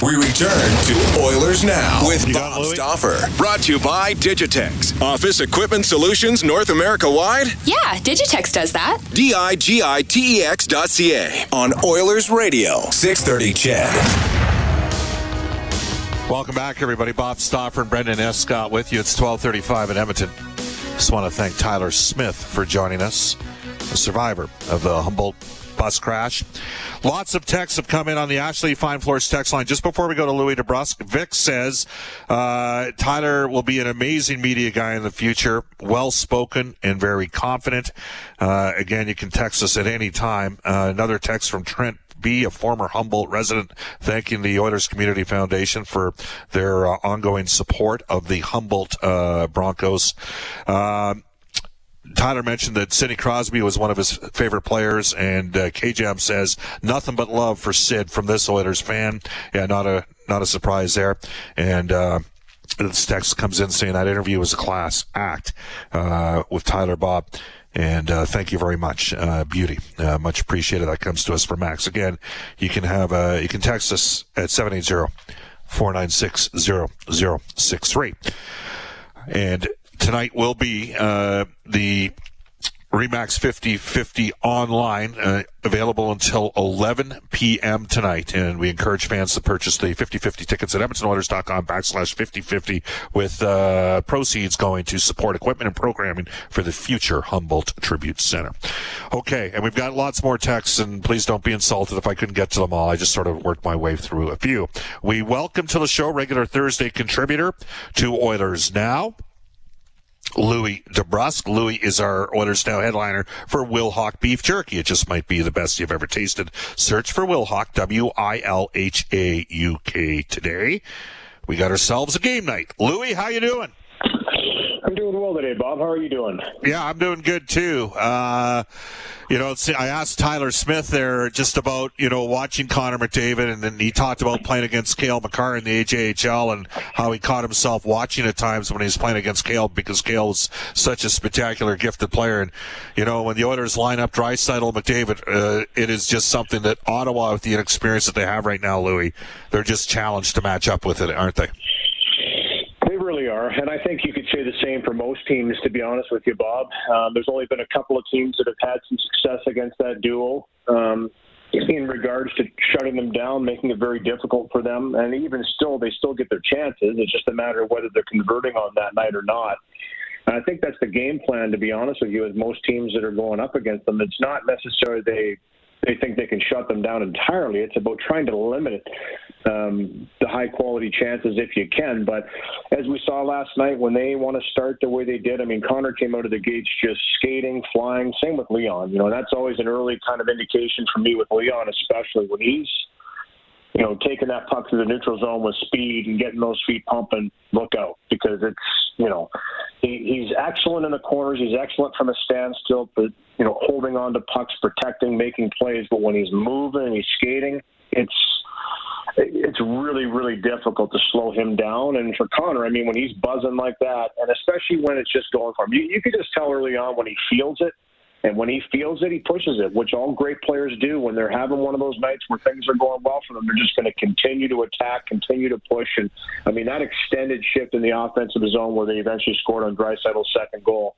We return to Oilers Now with You Bob got Louis? Stauffer. Brought to you by Digitex. Office Equipment Solutions North America wide. Yeah, Digitex does that. D I G I T E X dot C A on Oilers Radio, 630 CHED. Welcome back, everybody. Bob Stauffer and Brendan Escott with you. It's 1235 in Edmonton. Just want to thank Tyler Smith for joining us, a survivor of the Humboldt bus crash. Lots of texts have come in on the Ashley Fine Floors text line. Just before we go to Louis DeBrusk, Vic says uh, Tyler will be an amazing media guy in the future, well spoken and very confident. Uh, again, you can text us at any time. Uh, another text from Trent B, a former Humboldt resident, thanking the Oilers Community Foundation for their uh, ongoing support of the Humboldt uh, Broncos. Um, Tyler mentioned that Sidney Crosby was one of his favorite players, and uh, KJM says nothing but love for Sid from this Oilers fan. Yeah, not a not a surprise there. And uh, this text comes in saying that interview was a class act uh, with Tyler Bob. And uh, thank you very much, uh, Beauty. Uh, much appreciated. That comes to us from Max. Again, you can have uh, you can text us at 780 496 0063. And tonight will be uh, the Remax 5050 online, uh, available until 11 p.m. tonight. And we encourage fans to purchase the 5050 tickets at EdmontonOilers.com backslash 5050 with uh, proceeds going to support equipment and programming for the future Humboldt Tribute Center. Okay, and we've got lots more texts, and please don't be insulted if I couldn't get to them all. I just sort of worked my way through a few. We welcome to the show regular Thursday contributor to Oilers Now. Louis DeBrusk. Louis is our Oilers Now headliner for Wilhauk Beef Jerky. It just might be the best you've ever tasted. Search for Wilhauk, W-I-L-H-A-U-K today. We got ourselves a game night. Louis, how you doing? I'm doing well today, Bob. How are you doing? Yeah, I'm doing good too. Uh, you know, I asked Tyler Smith there just about you know watching Connor McDavid, and then he talked about playing against Cale Makar in the AJHL and how he caught himself watching at times when he was playing against Cale because Cale was such a spectacular, gifted player. And you know, when the Oilers line up Draisaitl McDavid, uh, it is just something that Ottawa, with the inexperience that they have right now, Louis, they're just challenged to match up with it, aren't they? And I think you could say the same for most teams. To be honest with you, Bob, um, there's only been a couple of teams that have had some success against that duo. Um, in regards to shutting them down, making it very difficult for them, and even still, they still get their chances. It's just a matter of whether they're converting on that night or not. And I think that's the game plan, to be honest with you, with most teams that are going up against them. It's not necessarily they they think they can shut them down entirely. It's about trying to limit it, um, the high quality chances if you can. But as we saw last night, when they want to start the way they did, I mean, Connor came out of the gates just skating, flying. Same with Leon. You know, that's always an early kind of indication for me with Leon, especially when he's you know, taking that puck through the neutral zone with speed and getting those feet pumping, look out because it's, you know, he, he's excellent in the corners. He's excellent from a standstill, but, you know, holding on to pucks, protecting, making plays. But when he's moving and he's skating, it's, it's really, really difficult to slow him down. And for Connor, I mean, when he's buzzing like that, and especially when it's just going for him, you, you could just tell early on when he feels it. And when he feels it, he pushes it, which all great players do. When they're having one of those nights where things are going well for them, they're just going to continue to attack, continue to push. And I mean, that extended shift in the offensive zone where they eventually scored on Draisaitl's second goal.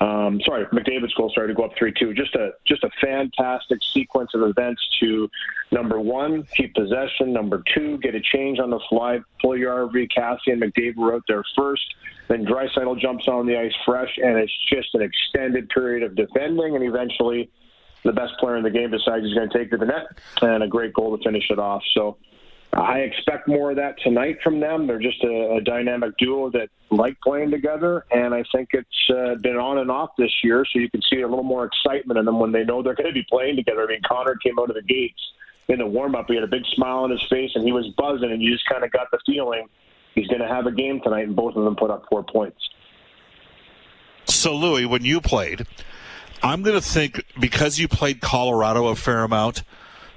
Um, sorry, McDavid's goal started to go up three-two. Just a just a fantastic sequence of events to number one, keep possession. Number two, get a change on the fly. Puljujarvi. Cassie and McDavid were out there first. Then Draisaitl jumps on the ice fresh, and it's just an extended period of defending, and eventually, the best player in the game decides he's going to take to the net, and a great goal to finish it off. So. I expect more of that tonight from them. They're just a, a dynamic duo that like playing together, and I think it's uh, been on and off this year. So you can see a little more excitement in them when they know they're going to be playing together. I mean, Connor came out of the gates in the warm up. He had a big smile on his face, and he was buzzing, and you just kind of got the feeling he's going to have a game tonight. And both of them put up four points. So, Louis, when you played, I'm going to think because you played Colorado a fair amount,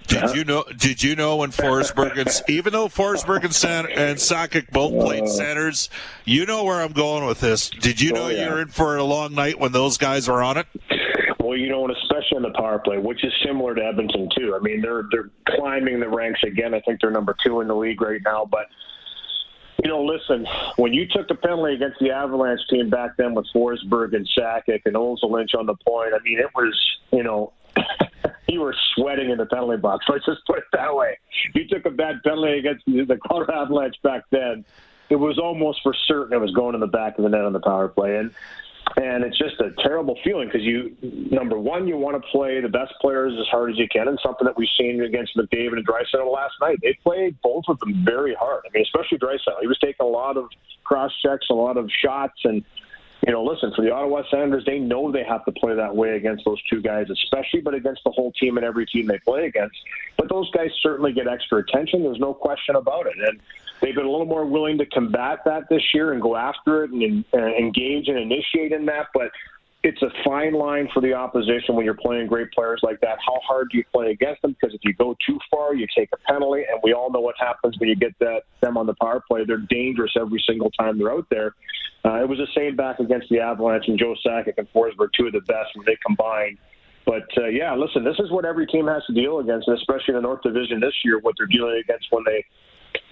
Did you know? Did you know when Forsberg and even though Forsberg and, San, and Sakic both played uh. centers, you know where I'm going with this. Did you know oh, yeah. you're in for a long night when those guys were on it? Well, you know, and especially in the power play, which is similar to Edmonton too. I mean, they're they're climbing the ranks again. I think they're number two in the league right now, but you know, listen, when you took the penalty against the Avalanche team back then with Forsberg and Sakic and Lynch on the point, I mean, it was, you know, you were sweating in the penalty box. Let's just put it that way. You took a bad penalty against the Colorado Avalanche back then. It was almost for certain it was going in the back of the net on the power play. And and it's just a terrible feeling because you, number one, you want to play the best players as hard as you can, and something that we've seen against McDavid and Draisaitl last night. They played both of them very hard. I mean, especially Draisaitl. He was taking a lot of cross checks, a lot of shots, and you know, listen, for the Ottawa Senators, they know they have to play that way against those two guys, especially, but against the whole team and every team they play against. But those guys certainly get extra attention. There's no question about it. And they've been a little more willing to combat that this year and go after it and uh, engage and initiate in that. But it's a fine line for the opposition when you're playing great players like that. How hard do you play against them? Because if you go too far, you take a penalty, and we all know what happens when you get that them on the power play. They're dangerous every single time they're out there. Uh, it was the same back against the Avalanche and Joe Sakic and Forsberg, two of the best when they combined. But uh, yeah, listen, this is what every team has to deal against, and especially in the North Division this year, what they're dealing against when they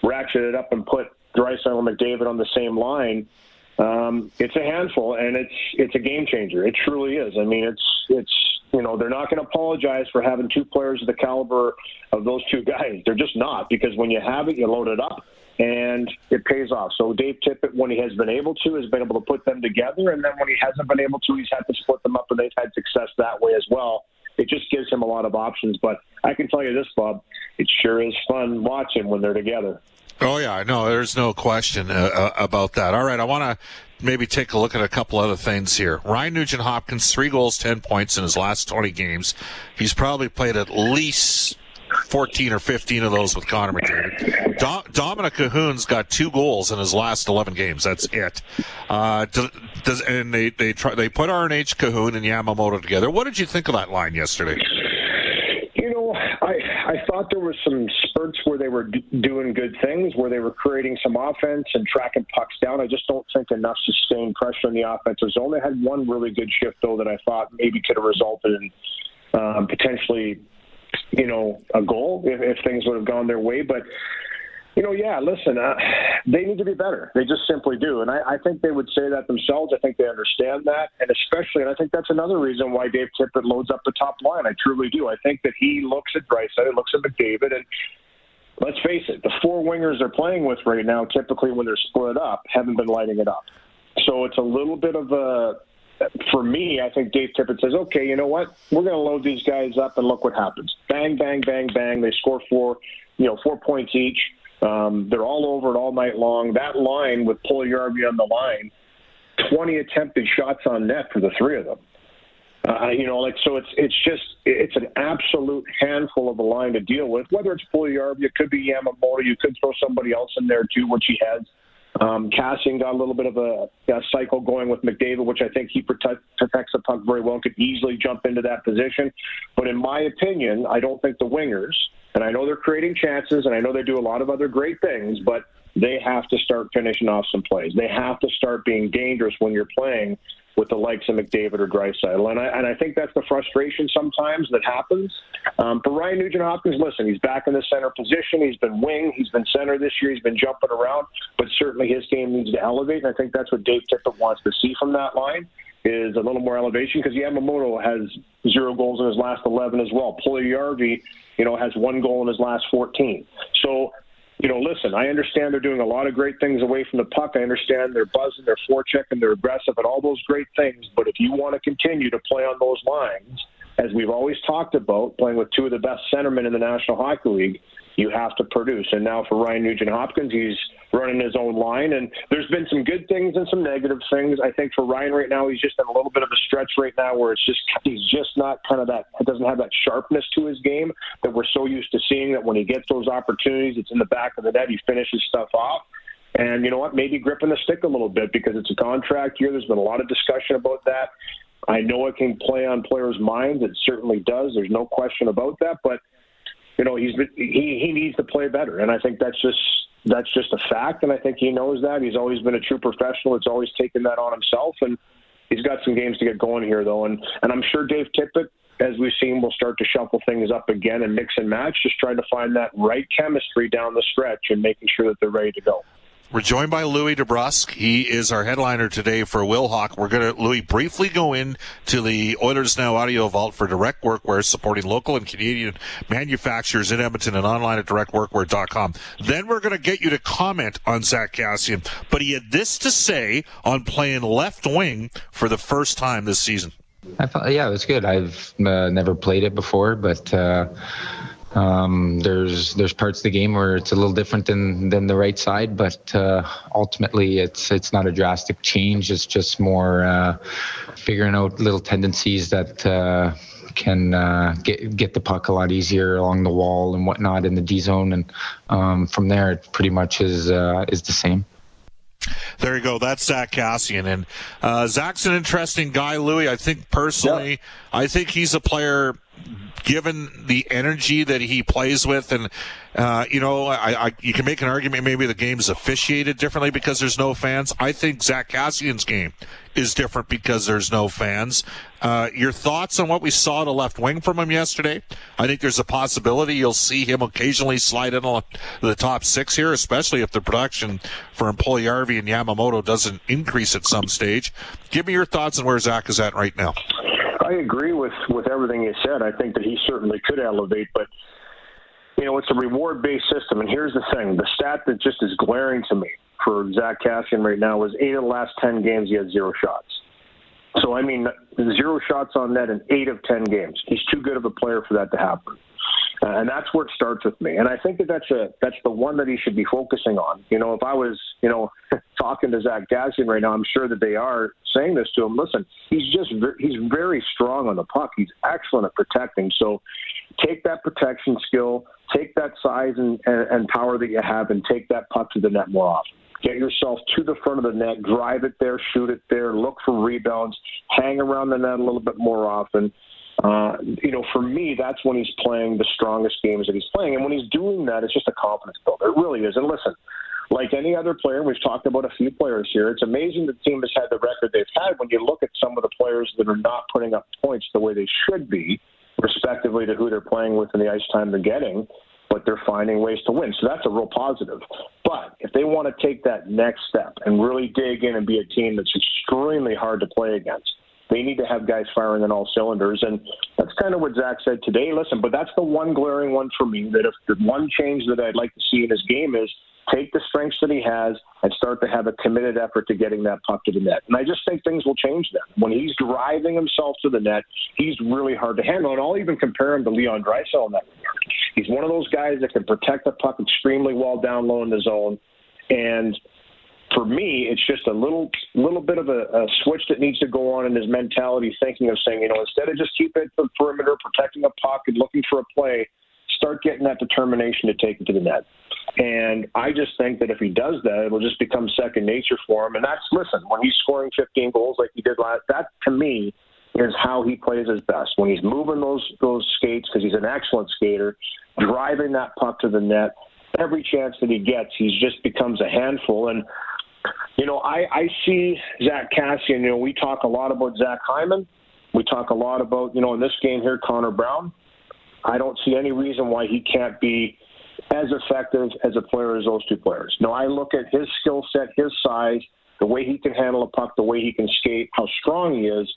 ratchet it up and put Draisaitl and McDavid on the same line um, it's a handful, and it's it's a game changer. It truly is. I mean, it's it's you know they're not going to apologize for having two players of the caliber of those two guys. They're just not because when you have it, you load it up, and it pays off. So Dave Tippett, when he has been able to, has been able to put them together, and then when he hasn't been able to, he's had to split them up, and they've had success that way as well. It just gives him a lot of options. But I can tell you this, Bob, it sure is fun watching when they're together. Oh yeah, no, there's no question uh, uh about that. All right, I want to maybe take a look at a couple other things here. Ryan Nugent Hopkins, three goals, ten points in his last 20 games. He's probably played at least 14 or 15 of those with Connor McDavid. Do- Dominik Kahun's got two goals in his last 11 games. That's it. Uh, does, and they they try they put RNH Kahun and Yamamoto together. What did you think of that line yesterday? Thought there were some spurts where they were d- doing good things, where they were creating some offense and tracking pucks down. I just don't think enough sustained pressure in the offensive zone. They had one really good shift though that I thought maybe could have resulted in um, potentially, you know, a goal if, if things would have gone their way. But you know, yeah, listen, uh, they need to be better. They just simply do. And I, I think they would say that themselves. I think they understand that. And especially, and I think that's another reason why Dave Tippett loads up the top line. I truly do. I think that he looks at Bryce, he looks at McDavid, and let's face it, the four wingers they're playing with right now, typically when they're split up, haven't been lighting it up. So it's a little bit of a, for me, I think Dave Tippett says, okay, you know what? We're going to load these guys up and look what happens. Bang, bang, bang, bang. They score four, you know, four points each. Um, they're all over it all night long. That line with Puljujarvi on the line, 20 attempted shots on net for the three of them. Uh, you know, like so, it's it's just it's an absolute handful of a line to deal with. Whether it's Puljujarvi, it could be Yamamoto. You could throw somebody else in there too, which he has. Um, Kassian got a little bit of a, a cycle going with McDavid, which I think he protect, protects the puck very well, and could easily jump into that position. But in my opinion, I don't think the wingers, and I know they're creating chances, and I know they do a lot of other great things, but they have to start finishing off some plays. They have to start being dangerous when you're playing with the likes of McDavid or Draisaitl. And I, and I think that's the frustration sometimes that happens. Um, for Ryan Nugent Hopkins, listen, he's back in the center position. He's been wing. He's been center this year. He's been jumping around. But certainly his game needs to elevate. And I think that's what Dave Tippett wants to see from that line is a little more elevation because Yamamoto has zero goals in his last 11 as well. Puljujarvi, you know, has one goal in his last 14. So you know, listen, I understand they're doing a lot of great things away from the puck. I understand they're buzzing, they're forechecking, they're aggressive, and all those great things. But if you want to continue to play on those lines, as we've always talked about, playing with two of the best centermen in the National Hockey League, you have to produce. And now for Ryan Nugent Hopkins, he's running his own line. And there's been some good things and some negative things. I think for Ryan right now, he's just in a little bit of a stretch right now where it's just he's just not kind of that doesn't have that sharpness to his game that we're so used to seeing. That when he gets those opportunities, it's in the back of the net. He finishes stuff off. And you know what? Maybe gripping the stick a little bit because it's a contract year. There's been a lot of discussion about that. I know it can play on players' minds. It certainly does. There's no question about that. But you know, he's he he needs to play better, and I think that's just that's just a fact, and I think he knows that. He's always been a true professional. It's always taken that on himself, and he's got some games to get going here, though, and and I'm sure Dave Tippett as we've seen, will start to shuffle things up again and mix and match, just trying to find that right chemistry down the stretch and making sure that they're ready to go. We're joined by Louis DeBrusk. He is our headliner today for Wilhauk. We're going to, Louis, briefly go into the Oilers Now Audio Vault for Direct Workwear, supporting local and Canadian manufacturers in Edmonton and online at directworkwear.com. Then we're going to get you to comment on Zach Kassian, But he had this to say on playing left wing for the first time this season. I thought, yeah, it was good. I've uh, never played it before, but uh, um, there's there's parts of the game where it's a little different than than the right side, but uh, ultimately it's it's not a drastic change. It's just more uh, figuring out little tendencies that. Uh, can uh, get get the puck a lot easier along the wall and whatnot in the D zone, and um, from there it pretty much is is the same. There you go. That's Zach Kassian, And uh, Zack's an interesting guy, Louis. I think personally, yep. I think he's a player given the energy that he plays with, and uh, you know, I, I, you can make an argument maybe the game is officiated differently because there's no fans. I think Zach Kassian's game is different because there's no fans. Uh, your thoughts on what we saw the left wing from him yesterday? I think there's a possibility you'll see him occasionally slide in the top six here, especially if the production for Puljujarvi and Yamamoto doesn't increase at some stage. Give me your thoughts on where Zach is at right now. I agree with with everything you said. I think that he certainly could elevate, but you know it's a reward based system. And here's the thing: the stat that just is glaring to me for Zach Kassian right now was eight of the last ten games he had zero shots. So I mean, zero shots on net in eight of ten games. He's too good of a player for that to happen. Uh, and that's where it starts with me. And I think that that's a that's the one that he should be focusing on. You know, if I was you know talking to Zach Kassian right now, I'm sure that they are saying this to him. Listen, he's just he's very strong on the puck. He's excellent at protecting. So take that protection skill, take that size and, and, and power that you have, and take that puck to the net more often. Get yourself to the front of the net, drive it there, shoot it there, look for rebounds, hang around the net a little bit more often. Uh, you know, for me, that's when he's playing the strongest games that he's playing. And when he's doing that, it's just a confidence builder. It really is. And listen, like any other player, we've talked about a few players here. It's amazing the team has had the record they've had when you look at some of the players that are not putting up points the way they should be, respectively to who they're playing with and the ice time they're getting, but they're finding ways to win. So that's a real positive. But if they want to take that next step and really dig in and be a team that's extremely hard to play against, they need to have guys firing on all cylinders. And that's kind of what Zach said today. Listen, but that's the one glaring one for me that if the one change that I'd like to see in his game is take the strengths that he has and start to have a committed effort to getting that puck to the net. And I just think things will change then. When he's driving himself to the net, he's really hard to handle. And I'll even compare him to Leon Draisaitl in that regard. He's one of those guys that can protect the puck extremely well down low in the zone. And for me, it's just a little little bit of a, a, switch that needs to go on in his mentality, thinking of saying, you know, instead of just keeping it the perimeter, protecting a puck and looking for a play, start getting that determination to take it to the net. And I just think that if he does that, it'll just become second nature for him. And that's listen, when he's scoring 15 goals like he did last, that to me is how he plays his best. When he's moving those those skates because he's an excellent skater, driving that puck to the net. Every chance that he gets, he just becomes a handful. And you know, I, I see Zach Kassian. You know, we talk a lot about Zach Hyman. We talk a lot about, you know, in this game here, Connor Brown. I don't see any reason why he can't be as effective as a player as those two players. Now, I look at his skill set, his size, the way he can handle a puck, the way he can skate, how strong he is.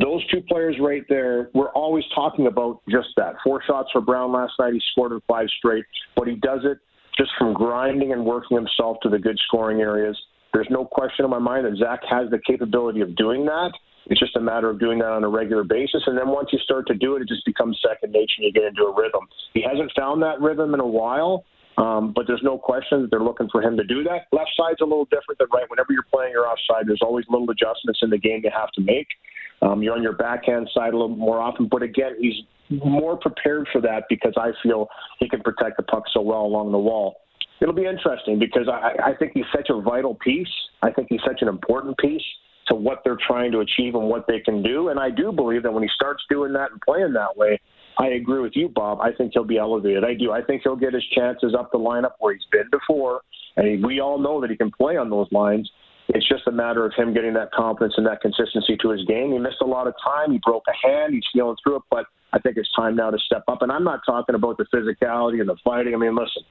Those two players right there, we're always talking about just that. Four shots for Brown last night. He scored in five straight, but he does it just from grinding and working himself to the good scoring areas. There's no question in my mind that Zach has the capability of doing that. It's just a matter of doing that on a regular basis. And then once you start to do it, it just becomes second nature and you get into a rhythm. He hasn't found that rhythm in a while, um, but there's no question that they're looking for him to do that. Left side's a little different than right. Whenever you're playing your offside, there's always little adjustments in the game you have to make. Um, you're on your backhand side a little more often, but again, he's more prepared for that because I feel he can protect the puck so well along the wall it'll be interesting because I, I think he's such a vital piece. I think he's such an important piece to what they're trying to achieve and what they can do. And I do believe that when he starts doing that and playing that way, I agree with you, Bob. I think he'll be elevated. I do. I think he'll get his chances up the lineup where he's been before, and we all know that he can play on those lines. It's just a matter of him getting that confidence and that consistency to his game. He missed a lot of time. He broke a hand. He's feeling through it, but I think it's time now to step up. And I'm not talking about the physicality and the fighting. I mean, listen,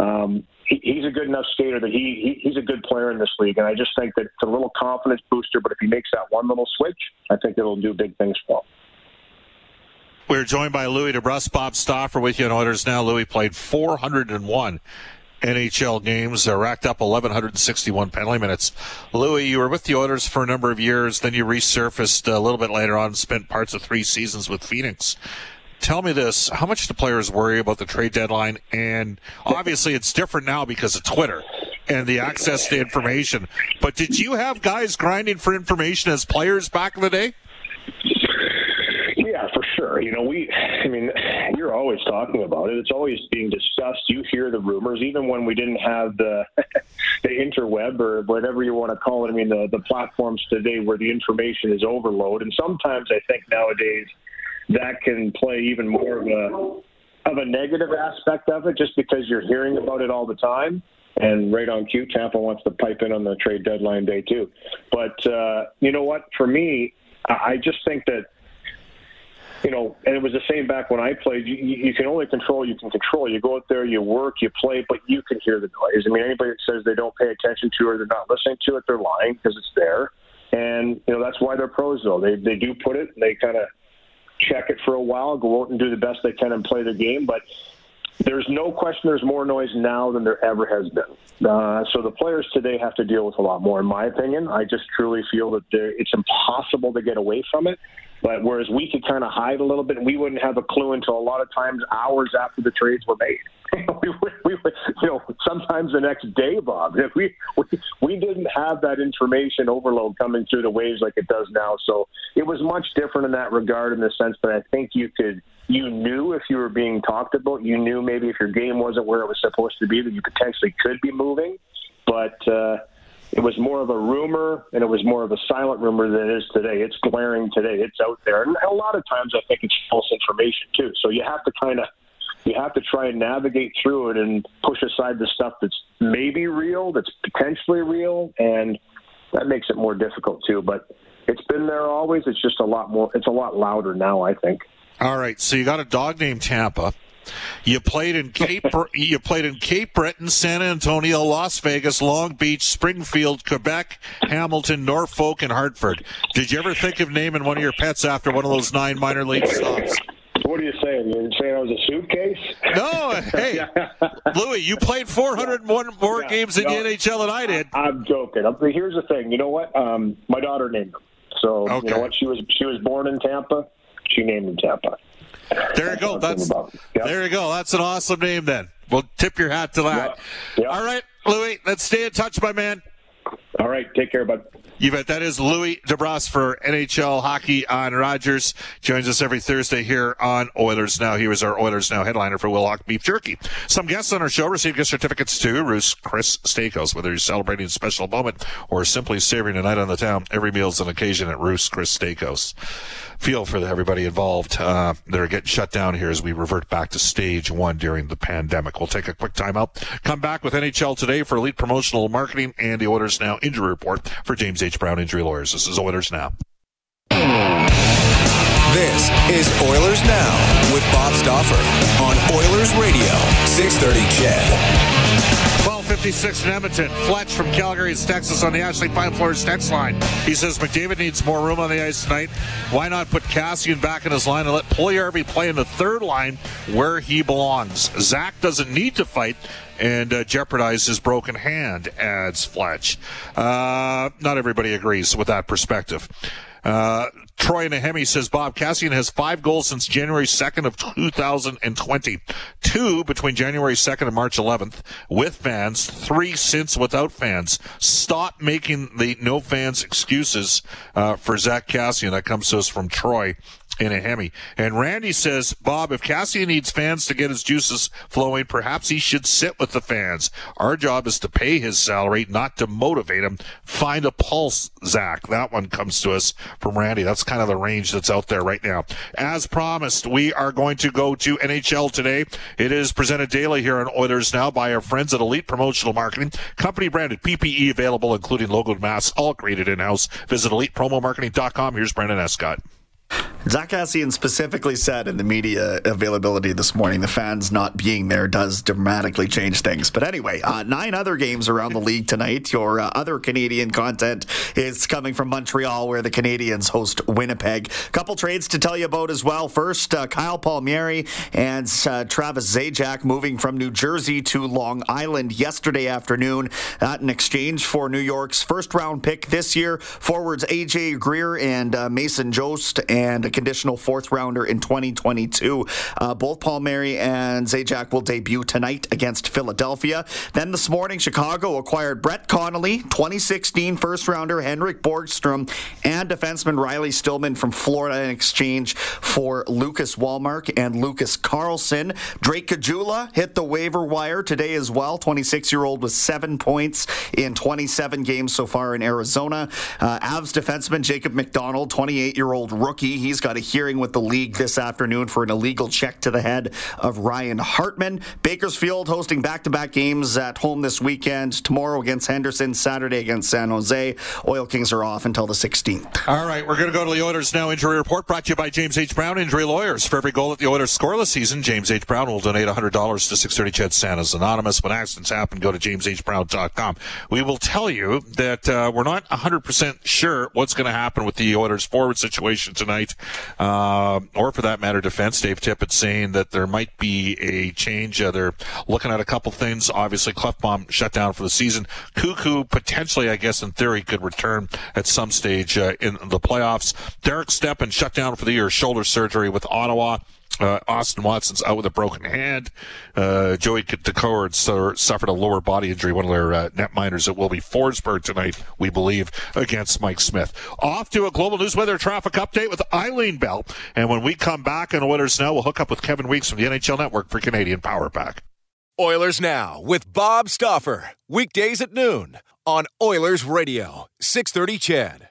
um, he, he's a good enough skater that he, he he's a good player in this league, and I just think that it's a little confidence booster. But if he makes that one little switch, I think it'll do big things for him. We're joined by Louis DeBrusk, Bob Stauffer with you in Oilers now. Louis played 401 NHL games, uh, racked up 1,161 penalty minutes. Louis, you were with the Oilers for a number of years, then you resurfaced a little bit later on, and spent parts of three seasons with Phoenix. Tell me this: How much do players worry about the trade deadline? And obviously, it's different now because of Twitter and the access to information. But did you have guys grinding for information as players back in the day? Yeah, for sure. You know, we, I mean, you're always talking about it. It's always being discussed. You hear the rumors, even when we didn't have the, the interweb or whatever you want to call it. I mean, the, the platforms today where the information is overload. And sometimes I think nowadays that can play even more of a, of a negative aspect of it just because you're hearing about it all the time. And right on cue, Tampa wants to pipe in on the trade deadline day too. But uh, you know what? For me, I just think that you know, and it was the same back when I played. You, you can only control you can control. You go out there, you work, you play, but you can hear the noise. I mean, anybody that says they don't pay attention to or they're not listening to it, they're lying because it's there. And you know that's why they're pros, though. They they do put it. They kind of check it for a while, go out and do the best they can and play the game. But there's no question there's more noise now than there ever has been. Uh, so the players today have to deal with a lot more, in my opinion. I just truly feel that it's impossible to get away from it. But whereas we could kind of hide a little bit, we wouldn't have a clue until a lot of times hours after the trades were made. we, we you know, sometimes the next day, Bob. We, we we didn't have that information overload coming through the waves like it does now. So it was much different in that regard, in the sense that I think you could, you knew if you were being talked about, you knew maybe if your game wasn't where it was supposed to be that you potentially could be moving, but. uh it was more of a rumor and it was more of a silent rumor than it is today. It's glaring today. It's out there. And a lot of times I think it's false information too. So you have to kind of you have to try and navigate through it and push aside the stuff that's maybe real, that's potentially real, and that makes it more difficult too. But it's been there always. It's just a lot more. It's a lot louder now. I think. All right. So you got a dog named Tampa. You played in Cape you played in Cape Breton, San Antonio, Las Vegas, Long Beach, Springfield, Quebec, Hamilton, Norfolk, and Hartford. Did you ever think of naming one of your pets after one of those nine minor league stops? What are you saying? You're saying I was a suitcase? No, hey, Louis, you played 401 more yeah. games in no, the NHL than I did. I, am joking. Here's the thing. You know what? Um, my daughter named him. So okay. you know what? She was she was born in Tampa. She named him Tampa. There you go. That's yep. there you go. That's an awesome name. Then we'll tip your hat to that. Yep. Yep. All right, Louis. Let's stay in touch, my man. All right. Take care, bud. You bet. That is Louis DeBrusk for NHL Hockey on Rogers. Joins us every Thursday here on Oilers Now. He was our Oilers Now headliner for Wilhauk Beef Jerky. Some guests on our show receive gift certificates to Ruth's Chris Steakhouse. Whether you're celebrating a special moment or simply savoring a night on the town, every meal's an occasion at Ruth's Chris Steakhouse feel for everybody involved uh, that are getting shut down here as we revert back to stage one during the pandemic. We'll take a quick time out. Come back with NHL today for elite promotional marketing and the Oilers Now injury report for James H. Brown Injury Lawyers. This is Oilers Now. This is Oilers Now with Bob Stauffer on Oilers Radio, 630 CHED. 1256 in Edmonton. Fletch from Calgary is Texas on the Ashley Fine Floors text line. He says McDavid needs more room on the ice tonight. Why not put Kassian back in his line and let Puljujarvi play in the third line where he belongs? Zach doesn't need to fight and uh, jeopardize his broken hand, adds Fletch. Uh, not everybody agrees with that perspective. Uh, Troy Nahemi says Bob Kassian has five goals since January 2nd of 2020. Two between January 2nd and March 11th with fans. Three since without fans. Stop making the no fans excuses uh, for Zach Kassian. That comes to us from Troy in a Hemi. And Randy says, Bob, if Kassian needs fans to get his juices flowing, perhaps he should sit with the fans. Our job is to pay his salary, not to motivate him. Find a pulse, Zach. That one comes to us from Randy. That's kind of the range that's out there right now. As promised, we are going to go to NHL today. It is presented daily here on Oilers Now by our friends at Elite Promotional Marketing. Company branded PPE available, including logoed masks, all created in-house. Visit elitepromomarketing.com. Here's Brandon Escott. Zach Kassian specifically said in the media availability this morning, the fans not being there does dramatically change things. But anyway, uh, nine other games around the league tonight. Your uh, other Canadian content is coming from Montreal, where the Canadiens host Winnipeg. Couple trades to tell you about as well. First, uh, Kyle Palmieri and uh, Travis Zajac moving from New Jersey to Long Island yesterday afternoon. That in exchange for New York's first round pick this year. Forwards AJ Greer and uh, Mason Jobst and a conditional fourth rounder in 2022. Uh, both Palmieri and Zajac will debut tonight against Philadelphia. Then this morning, Chicago acquired Brett Connolly, 2016 first rounder Henrik Borgstrom, and defenseman Riley Stillman from Florida in exchange for Lucas Wallmark and Lucas Carlson. Drake Caggiula hit the waiver wire today as well. 26 year old with seven points in 27 games so far in Arizona. Uh, Avs defenseman Jacob McDonald, 28 year old rookie. He's got a hearing with the league this afternoon for an illegal check to the head of Ryan Hartman. Bakersfield hosting back to back games at home this weekend. Tomorrow against Henderson, Saturday against San Jose. Oil Kings are off until the 16th. All right, we're going to go to the Oilers now. Injury report brought to you by James H. Brown Injury Lawyers. For every goal that the Oilers score this season, James H. Brown will donate $100 to 630 CHED Santa's Anonymous. When accidents happen, go to jameshbrown.com. We will tell you that uh, we're not 100% sure what's going to happen with the Oilers forward situation tonight, uh, or for that matter, defense. Dave Tippett saying that there might be a change. Uh, they're looking at a couple things. Obviously, Klefbom shut down for the season. Koekkoek potentially, I guess, in theory, could return at some stage uh, in the playoffs. Derek Stepan shut down for the year, shoulder surgery with Ottawa. Uh, Austin Watson's out with a broken hand. Uh, Joey Daccord suffered a lower body injury, one of their uh, net miners. It will be Forsberg tonight, we believe, against Mike Smith. Off to a global news weather traffic update with Eileen Bell. And when we come back on Oilers Now, we'll hook up with Kevin Weeks from the NHL Network for Canadian Power Pack. Oilers Now with Bob Stauffer. Weekdays at noon on Oilers Radio, 630 CHED.